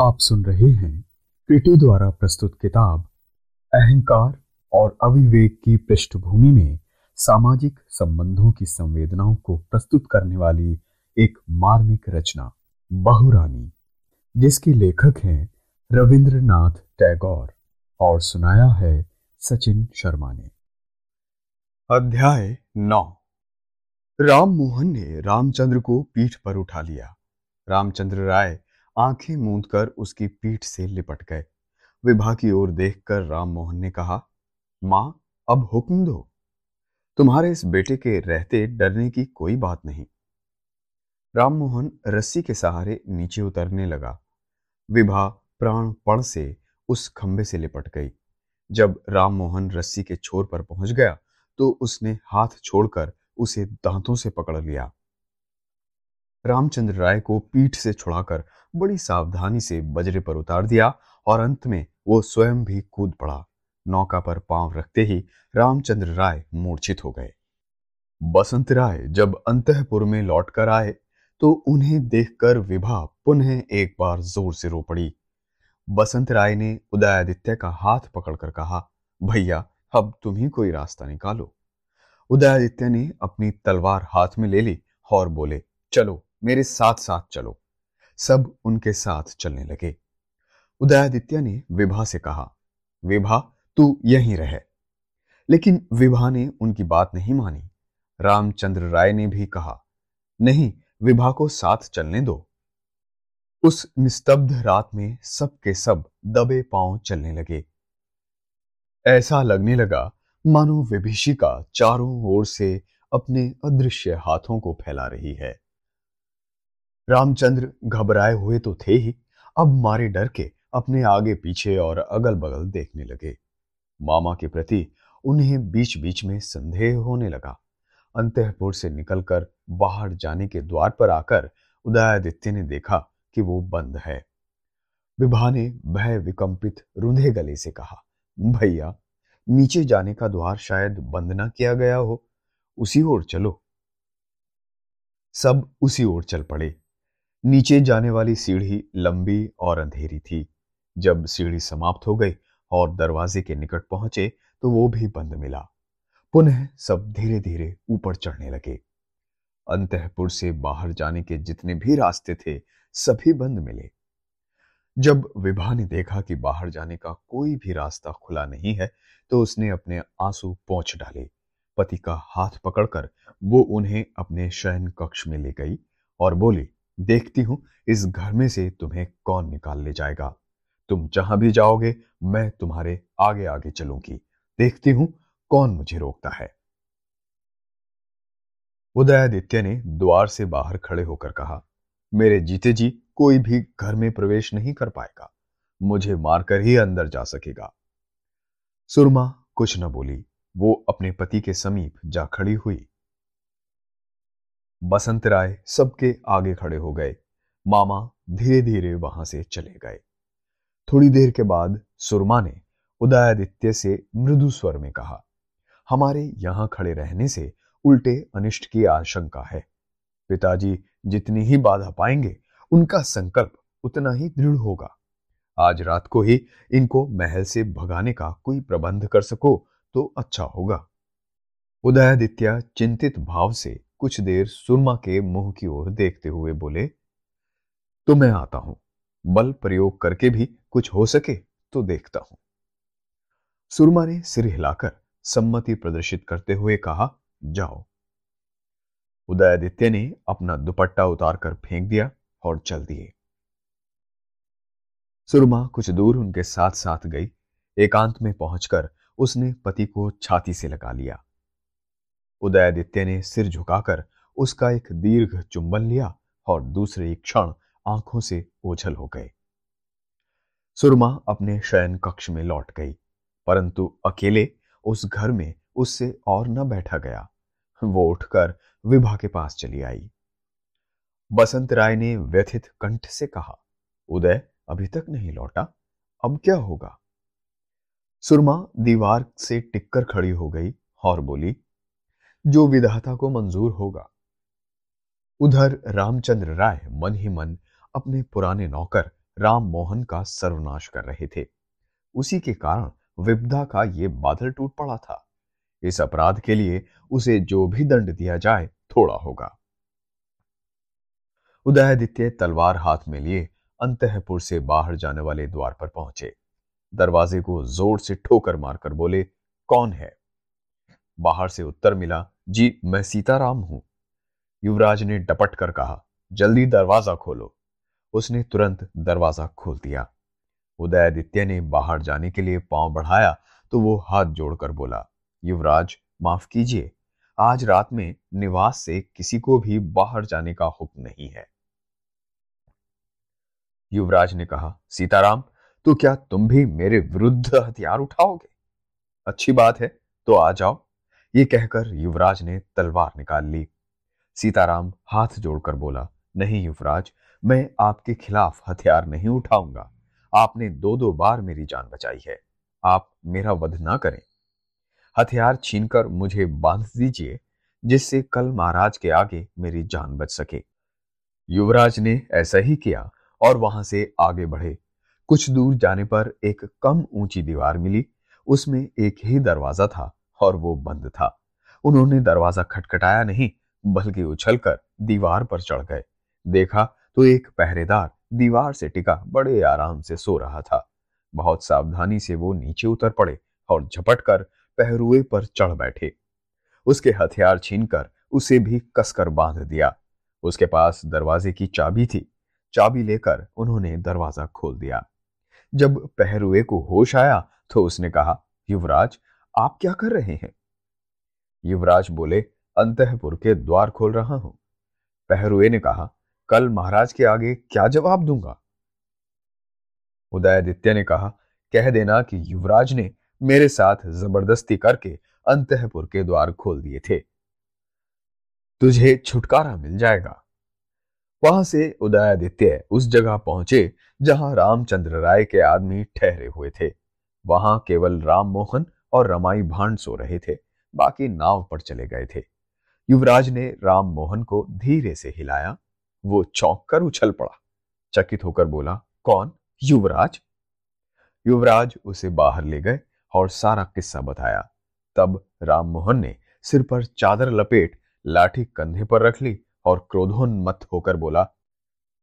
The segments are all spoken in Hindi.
आप सुन रहे हैं क्रिटी द्वारा प्रस्तुत किताब, अहंकार और अविवेक की पृष्ठभूमि में सामाजिक संबंधों की संवेदनाओं को प्रस्तुत करने वाली एक मार्मिक रचना, बहुरानी, जिसके लेखक हैं रविंद्रनाथ टैगोर और सुनाया है सचिन शर्मा ने। अध्याय नौ। राम मोहन ने रामचंद्र को पीठ पर उठा लिया। रामचंद्र राय आँखें मूंद कर उसकी पीठ से लिपट गए। विभा की ओर देखकर राम मोहन ने कहा, माँ, अब हुक्म दो। तुम्हारे इस बेटे के रहते डरने की कोई बात नहीं। राममोहन रस्सी के सहारे नीचे उतरने लगा। विभा प्राण पण से उस खंबे से लिपट गई। जब राममोहन रस्सी के छोर पर पहुँच गया तो उसने हाथ छोड़कर उसे दांतों से पकड़ लिया। रामचंद्र राय को पीठ से छुड़ाकर बड़ी सावधानी से बजरे पर उतार दिया और अंत में वो स्वयं भी कूद पड़ा। नौका पर पाँव रखते ही रामचंद्र राय मूर्छित हो गए। बसंत राय जब अंतपुर में लौटकर आए तो उन्हें देखकर विभा पुनः एक बार ज़ोर से रो पड़ी। बसंत राय ने उदयादित्य का हाथ पकड़कर कहा, भैया, अब तुम ही कोई रास्ता निकालो। उदयादित्य ने अपनी तलवार हाथ में ले ली और बोले, चलो मेरे साथ साथ चलो। सब उनके साथ चलने लगे। उदयादित्य ने विभा से कहा, विभा, तू यहीं रहे। लेकिन विभा ने उनकी बात नहीं मानी। रामचंद्र राय ने भी कहा, नहीं, विभा को साथ चलने दो। उस निस्तब्ध रात में सब के सब दबे पाँव चलने लगे। ऐसा लगने लगा, मानो विभीषिका चारों ओर से अपने अदृश्य हाथों को फैला रही है। रामचंद्र घबराए हुए तो थे ही। अब मारे डर के अपने आगे पीछे और अगल बगल देखने लगे। मामा के प्रति उन्हें बीच बीच में संदेह होने लगा। अंतपुर से निकलकर बाहर जाने के द्वार पर आकर उदयादित्य ने देखा कि वो बंद है। विभा ने भय विकंपित रुंधे गले से कहा, भैया, नीचे जाने का द्वार शायद बंद ना किया गया हो। उसी ओर चलो। सब उसी ओर चल पड़े। नीचे जाने वाली सीढ़ी लंबी और अंधेरी थी। जब सीढ़ी समाप्त हो गई और दरवाजे के निकट पहुँचे तो वो भी बंद मिला। पुनः सब धीरे धीरे ऊपर चढ़ने लगे। अंतपुर से बाहर जाने के जितने भी रास्ते थे, सभी बंद मिले। जब विभा ने देखा कि बाहर जाने का कोई भी रास्ता खुला नहीं है तो उसने अपने आँसू पहुँच डाले। पति का हाथ पकड़कर वो उन्हें अपने शयन कक्ष में ले गई और बोली देखती हूँ, इस घर में से तुम्हें कौन निकाल ले जाएगा। तुम जहाँ भी जाओगे, मैं तुम्हारे आगे आगे चलूँगी। देखती हूँ, कौन मुझे रोकता है। उदयादित्य ने द्वार से बाहर खड़े होकर कहा, मेरे जीते जी कोई भी घर में प्रवेश नहीं कर पाएगा। मुझे मारकर ही अंदर जा सकेगा। सुरमा कुछ न बोली, वो अपने पति के समीप जा खड़ी हुई। बसंत राय सबके आगे खड़े हो गए। मामा धीरे धीरे वहाँ से चले गए। थोड़ी देर के बाद सुरमा ने उदयादित्य से मृदु स्वर में कहा, हमारे यहाँ खड़े रहने से उल्टे अनिष्ट की आशंका है। पिताजी जितनी ही बाधा पाएँगे, उनका संकल्प उतना ही दृढ़ होगा। आज रात को ही इनको महल से भगाने का कोई प्रबंध कर सको तो अच्छा होगा। उदयादित्य चिंतित भाव से कुछ देर सुरमा के मुँह की ओर देखते हुए बोले तो मैं आता हूँ। बल प्रयोग करके भी कुछ हो सके तो देखता हूँ सुरमा ने सिर हिलाकर सम्मति प्रदर्शित करते हुए कहा, जाओ उदयादित्य ने अपना दुपट्टा उतारकर फेंक दिया और चल दिए। सुरमा कुछ दूर उनके साथ साथ गई, एकांत में पहुंचकर उसने पति को छाती से लगा लिया। उदयादित्य ने सिर झुकाकर उसका एक दीर्घ चुंबन लिया और दूसरे क्षण आँखों से ओझल हो गए। सुरमा अपने शयन कक्ष में लौट गई, परंतु अकेले उस घर में उससे और न बैठा गया। वो उठकर विभा के पास चली आई। बसंत राय ने व्यथित कंठ से कहा, उदय, अभी तक नहीं लौटा? अब क्या होगा? सुरमा दीवार से टिककर खड़ी हो गई और बोली जो विधाता को मंजूर होगा। उधर रामचंद्र राय मन ही मन अपने पुराने नौकर राम मोहन का सर्वनाश कर रहे थे। उसी के कारण विपदा का ये बादल टूट पड़ा था। इस अपराध के लिए उसे जो भी दंड दिया जाए, थोड़ा होगा। उदयादित्य तलवार हाथ में लिए अंतपुर से बाहर जाने वाले द्वार पर पहुँचे। दरवाजे को ज़ोर से ठोकर मारकर बोले, कौन है? बाहर से उत्तर मिला, जी, मैं सीताराम हूँ। युवराज ने डपट कर कहा, जल्दी दरवाज़ा खोलो। उसने तुरंत दरवाज़ा खोल दिया। उदयादित्य ने बाहर जाने के लिए पाँव बढ़ाया तो वो हाथ जोड़कर बोला, युवराज, माफ़ कीजिए, आज रात में निवास से किसी को भी बाहर जाने का हुक्म नहीं है। युवराज ने कहा, सीताराम तो क्या तुम भी मेरे विरुद्ध हथियार उठाओगे? अच्छी बात है तो आ जाओ ये कहकर युवराज ने तलवार निकाल ली। सीताराम हाथ जोड़कर बोला, नहीं युवराज, मैं आपके खिलाफ हथियार नहीं उठाऊँगा। आपने दो दो बार मेरी जान बचाई है। आप मेरा वध ना करें। हथियार छीनकर मुझे बाँध दीजिए, जिससे कल महाराज के आगे मेरी जान बच सके। युवराज ने ऐसा ही किया और वहाँ से आगे बढ़े। कुछ दूर जाने पर एक कम ऊँची दीवार मिली। उसमें एक ही दरवाज़ा था। और वो बंद था। उन्होंने दरवाज़ा खटखटाया नहीं, बल्कि उछलकर दीवार पर चढ़ गए। देखा तो एक पहरेदार दीवार से टिका, बड़े आराम से सो रहा था। बहुत सावधानी से वो नीचे उतर पड़े और झपट कर पहरुए पर चढ़ बैठे। उसके हथियार छीनकर उसे भी कसकर बाँध दिया। उसके पास दरवाजे की चाबी थी। चाबी लेकर उन्होंने दरवाज़ा खोल दिया। जब पहरुए को होश आया तो उसने कहा, युवराज आप क्या कर रहे हैं? युवराज बोले, अंतपुर के द्वार खोल रहा हूँ। पहरुए ने कहा, कल महाराज के आगे क्या जवाब दूँगा? उदयादित्य ने कहा, कह देना कि युवराज ने मेरे साथ ज़बरदस्ती करके अंतपुर के द्वार खोल दिए थे। तुझे छुटकारा मिल जाएगा। वहाँ से उदयादित्य उस जगह पहुँचे जहाँ रामचंद्र राय के आदमी ठहरे हुए थे। वहाँ केवल राम मोहन और रमाई भांड सो रहे थे, बाकी नाव पर चले गए थे। युवराज ने राम मोहन को धीरे से हिलाया, वो चौंक कर उछल पड़ा। चकित होकर बोला, कौन? युवराज? युवराज उसे बाहर ले गए और सारा किस्सा बताया। तब राम मोहन ने सिर पर चादर लपेट, लाठी कंधे पर रख ली और क्रोधोन्मत्त होकर बोला,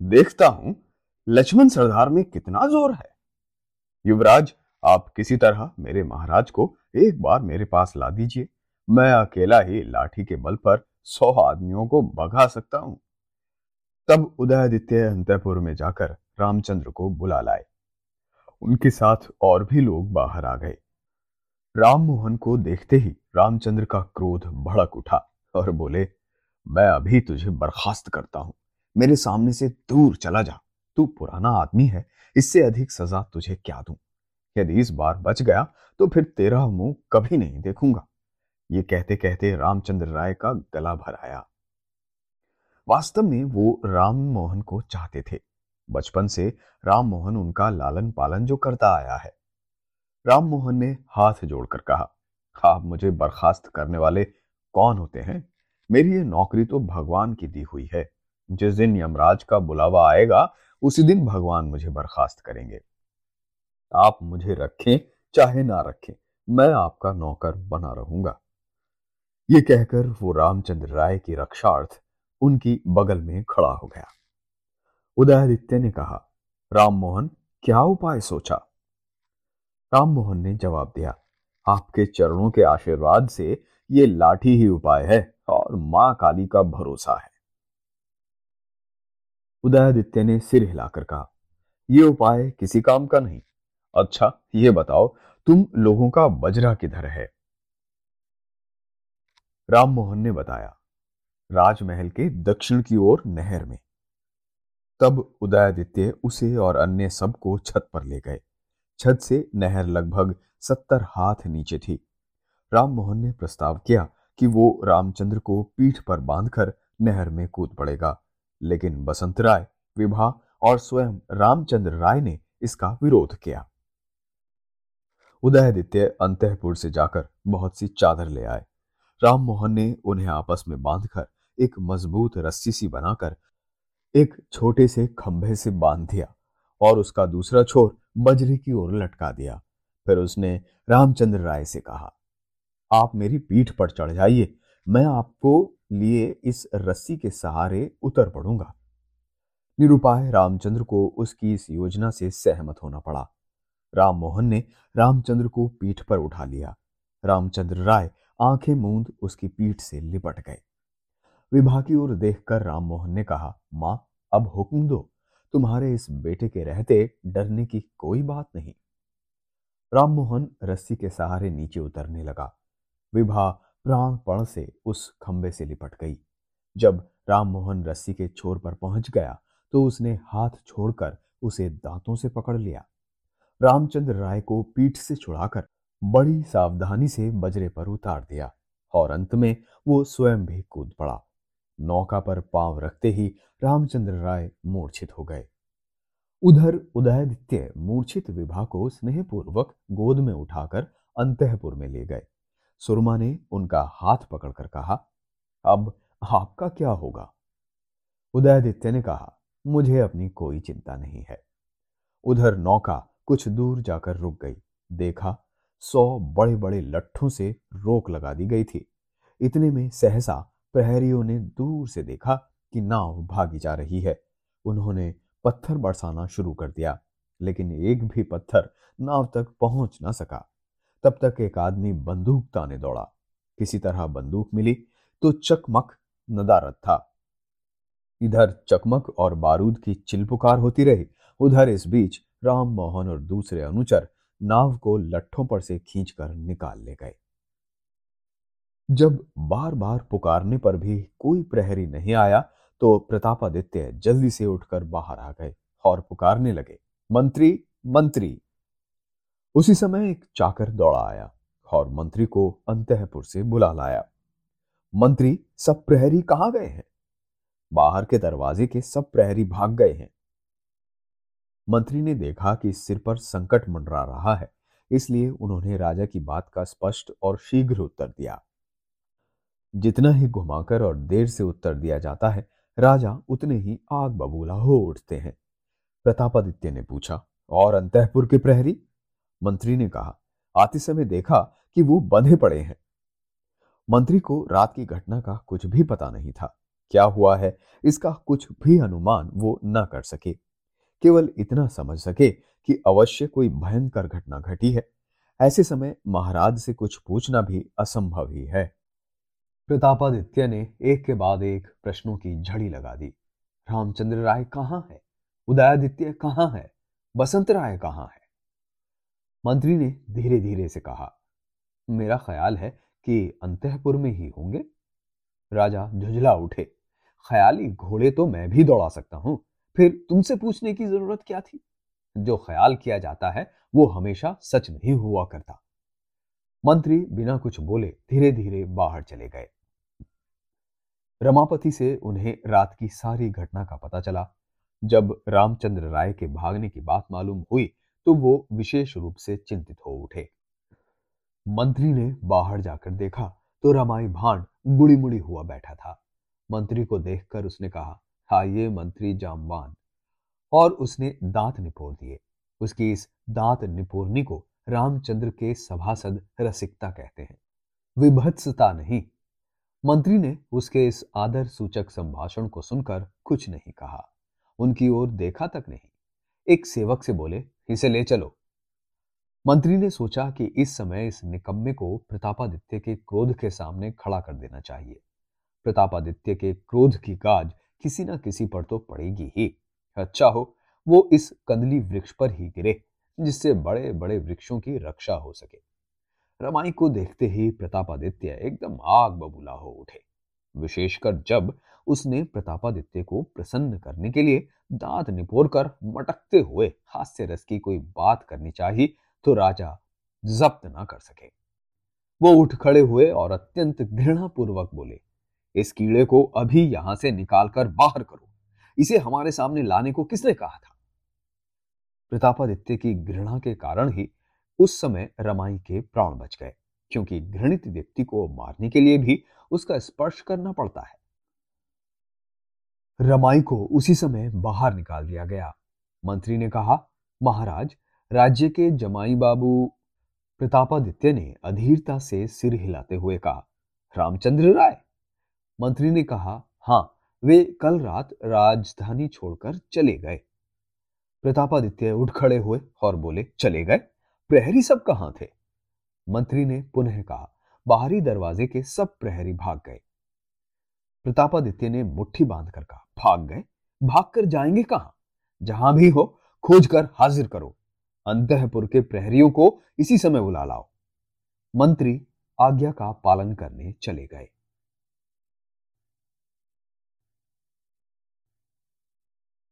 देखता हूँ, लक्ष्मण सरदार में कितना ज़ोर है? युवराज आप किसी तरह मेरे महाराज को एक बार मेरे पास ला दीजिए। मैं अकेला ही लाठी के बल पर सौ आदमियों को भगा सकता हूँ। तब उदयादित्य अंतपुर में जाकर रामचंद्र को बुला लाए। उनके साथ और भी लोग बाहर आ गए। राम मोहन को देखते ही रामचंद्र का क्रोध भड़क उठा और बोले, मैं अभी तुझे बर्खास्त करता हूँ। मेरे सामने से दूर चला जा। तू पुराना आदमी है, इससे अधिक सजा तुझे क्या दूँ? यदि इस बार बच गया तो फिर तेरा मुँह कभी नहीं देखूँगा। ये कहते कहते रामचंद्र राय का गला भर आया। वास्तव में वो राम मोहन को चाहते थे। बचपन से राम मोहन उनका लालन पालन जो करता आया है। राम मोहन ने हाथ जोड़कर कहा, आप मुझे बर्खास्त करने वाले कौन होते हैं? मेरी ये नौकरी तो भगवान की दी हुई है। जिस दिन यमराज का बुलावा आएगा, उसी दिन भगवान मुझे बर्खास्त करेंगे। आप मुझे रखें, चाहे ना रखें, मैं आपका नौकर बना रहूँगा। ये कहकर वो रामचंद्र राय की रक्षार्थ उनकी बगल में खड़ा हो गया। उदयादित्य ने कहा, राम मोहन, क्या उपाय सोचा? राम मोहन ने जवाब दिया, आपके चरणों के आशीर्वाद से ये लाठी ही उपाय है और माँ काली का भरोसा है। उदयादित्य ने सिर हिलाकर कहा यह उपाय किसी काम का नहीं। अच्छा ये बताओ, तुम लोगों का बजरा किधर है? राम मोहन ने बताया, राजमहल के दक्षिण की ओर नहर में। तब उदयादित्य उसे और अन्य सबको छत पर ले गए। छत से नहर लगभग सत्तर हाथ नीचे थी। राम मोहन ने प्रस्ताव किया कि वो रामचंद्र को पीठ पर बांधकर नहर में कूद पड़ेगा। लेकिन बसंत राय, विभा और स्वयं रामचंद्र राय ने इसका विरोध किया। उदयादित्य अंतपुर से जाकर बहुत सी चादर ले आए। राम मोहन ने उन्हें आपस में बांधकर एक मज़बूत रस्सी सी बनाकर एक छोटे से खंभे से बाँध दिया और उसका दूसरा छोर बजरे की ओर लटका दिया। फिर उसने रामचंद्र राय से कहा, आप मेरी पीठ पर चढ़ जाइए, मैं आपको लिए इस रस्सी के सहारे उतर पड़ूँगा। निरुपाय रामचंद्र को उसकी इस योजना से सहमत होना पड़ा। राम मोहन ने रामचंद्र को पीठ पर उठा लिया। रामचंद्र राय आँखें मूंद उसकी पीठ से लिपट गए। विभा की ओर देखकर राम मोहन ने कहा, माँ, अब हुक्म दो। तुम्हारे इस बेटे के रहते डरने की कोई बात नहीं। राममोहन रस्सी के सहारे नीचे उतरने लगा। विभा प्राणपण से उस खंबे से लिपट गई। जब राममोहन रस्सी के छोर पर पहुँच गया तो उसने हाथ छोड़कर उसे दांतों से पकड़ लिया। रामचंद्र राय को पीठ से छुड़ाकर बड़ी सावधानी से बजरे पर उतार दिया और अंत में वो स्वयं भी कूद पड़ा। नौका पर पाँव रखते ही रामचंद्र राय मूर्छित हो गए। उधर उदयदित्य मूर्छित विभा को स्नेहपूर्वक गोद में उठाकर अंतपुर में ले गए। सुरमा ने उनका हाथ पकड़कर कहा, अब आपका क्या होगा? उदयदित्य ने कहा, मुझे अपनी कोई चिंता नहीं है। उधर नौका कुछ दूर जाकर रुक गई। देखा, सौ बड़े बड़े लट्ठों से रोक लगा दी गई थी। इतने में सहसा प्रहरियों ने दूर से देखा कि नाव भागी जा रही है। उन्होंने पत्थर बरसाना शुरू कर दिया, लेकिन एक भी पत्थर नाव तक पहुँच ना सका। तब तक एक आदमी बंदूक ताने दौड़ा। किसी तरह बंदूक मिली तो चकमक नदारत था। इधर चकमक और बारूद की चिलपुकार होती रही, उधर इस बीच राम मोहन और दूसरे अनुचर नाव को लट्ठों पर से खींचकर निकाल ले गए। जब बार बार पुकारने पर भी कोई प्रहरी नहीं आया तो प्रतापादित्य जल्दी से उठकर बाहर आ गए और पुकारने लगे, मंत्री मंत्री! उसी समय एक चाकर दौड़ा आया और मंत्री को अंतपुर से बुला लाया। मंत्री, सब प्रहरी कहाँ गए हैं? बाहर के दरवाजे के सब प्रहरी भाग गए हैं। मंत्री ने देखा कि सिर पर संकट मंडरा रहा है, इसलिए उन्होंने राजा की बात का स्पष्ट और शीघ्र उत्तर दिया। जितना ही घुमाकर और देर से उत्तर दिया जाता है, राजा उतने ही आग बबूला हो उठते हैं। प्रतापादित्य ने पूछा, और अंतपुर के प्रहरी? मंत्री ने कहा, आते समय देखा कि वो बंधे पड़े हैं। मंत्री को रात की घटना का कुछ भी पता नहीं था। क्या हुआ है, इसका कुछ भी अनुमान वो न कर सके। केवल इतना समझ सके कि अवश्य कोई भयंकर घटना घटी है। ऐसे समय महाराज से कुछ पूछना भी असंभव ही है। प्रतापादित्य ने एक के बाद एक प्रश्नों की झड़ी लगा दी। रामचंद्र राय कहाँ है? उदयादित्य कहाँ है? बसंत राय कहाँ है? मंत्री ने धीरे धीरे से कहा, मेरा ख्याल है कि अंतपुर में ही होंगे। राजा झुझला उठे, ख्याली घोड़े तो मैं भी दौड़ा सकता हूँ। फिर तुमसे पूछने की ज़रूरत क्या थी? जो ख्याल किया जाता है, वो हमेशा सच नहीं हुआ करता। मंत्री बिना कुछ बोले धीरे धीरे बाहर चले गए। रमापति से उन्हें रात की सारी घटना का पता चला। जब रामचंद्र राय के भागने की बात मालूम हुई तो वो विशेष रूप से चिंतित हो उठे। मंत्री ने बाहर जाकर देखा तो रमाई भांड गुड़ी मुड़ी हुआ बैठा था। मंत्री को देखकर उसने कहा ये मंत्री जामवान और उसने दांत निपोर दिए। उसकी इस दांत निपोरनी को रामचंद्र के सभासद रसिकता कहते हैं। विभत्सता नहीं। मंत्री ने उसके इस आदर सूचक संभाषण को सुनकर कुछ नहीं कहा। उनकी ओर देखा तक नहीं। एक सेवक से बोले, इसे ले चलो। मंत्री ने सोचा कि इस समय इस निकम्मे को प्रतापादित्य के क्रोध के सामने खड़ा कर देना चाहिए। प्रतापादित्य के क्रोध की गाज किसी ना किसी पर तो पड़ेगी ही। अच्छा हो, वो इस कंदली वृक्ष पर ही गिरे, जिससे बड़े बड़े वृक्षों की रक्षा हो सके। रमाई को देखते ही प्रतापादित्य एकदम आग बबूला हो उठे। विशेषकर जब उसने प्रतापादित्य को प्रसन्न करने के लिए दांत निपोर कर मटकते हुए हास्य रस की कोई बात करनी चाहिए तो राजा जब्त ना कर सके। वो उठ खड़े हुए और अत्यंत घृणापूर्वक बोले इस कीड़े को अभी यहाँ से निकालकर बाहर करो। इसे हमारे सामने लाने को किसने कहा था? प्रतापादित्य की घृणा के कारण ही उस समय रमाई के प्राण बच गए, क्योंकि घृणित व्यक्ति को मारने के लिए भी उसका स्पर्श करना पड़ता है। रमाई को उसी समय बाहर निकाल दिया गया। मंत्री ने कहा, महाराज, राज्य के जमाई बाबू प्रतापादित्य ने अधीरता से सिर हिलाते हुए कहा, रामचंद्र राय मंत्री ने कहा, हाँ, वे कल रात राजधानी छोड़कर चले गए। प्रतापादित्य उठ खड़े हुए और बोले, चले गए? प्रहरी सब कहाँ थे? मंत्री ने पुनः कहा, बाहरी दरवाजे के सब प्रहरी भाग गए। प्रतापादित्य ने मुट्ठी बांधकर कहा, भाग गए? भाग कर जाएँगे कहाँ? जहाँ भी हो, खोज कर हाजिर करो। अंतपुर के प्रहरियों को इसी समय बुला लाओ। मंत्री आज्ञा का पालन करने चले गए।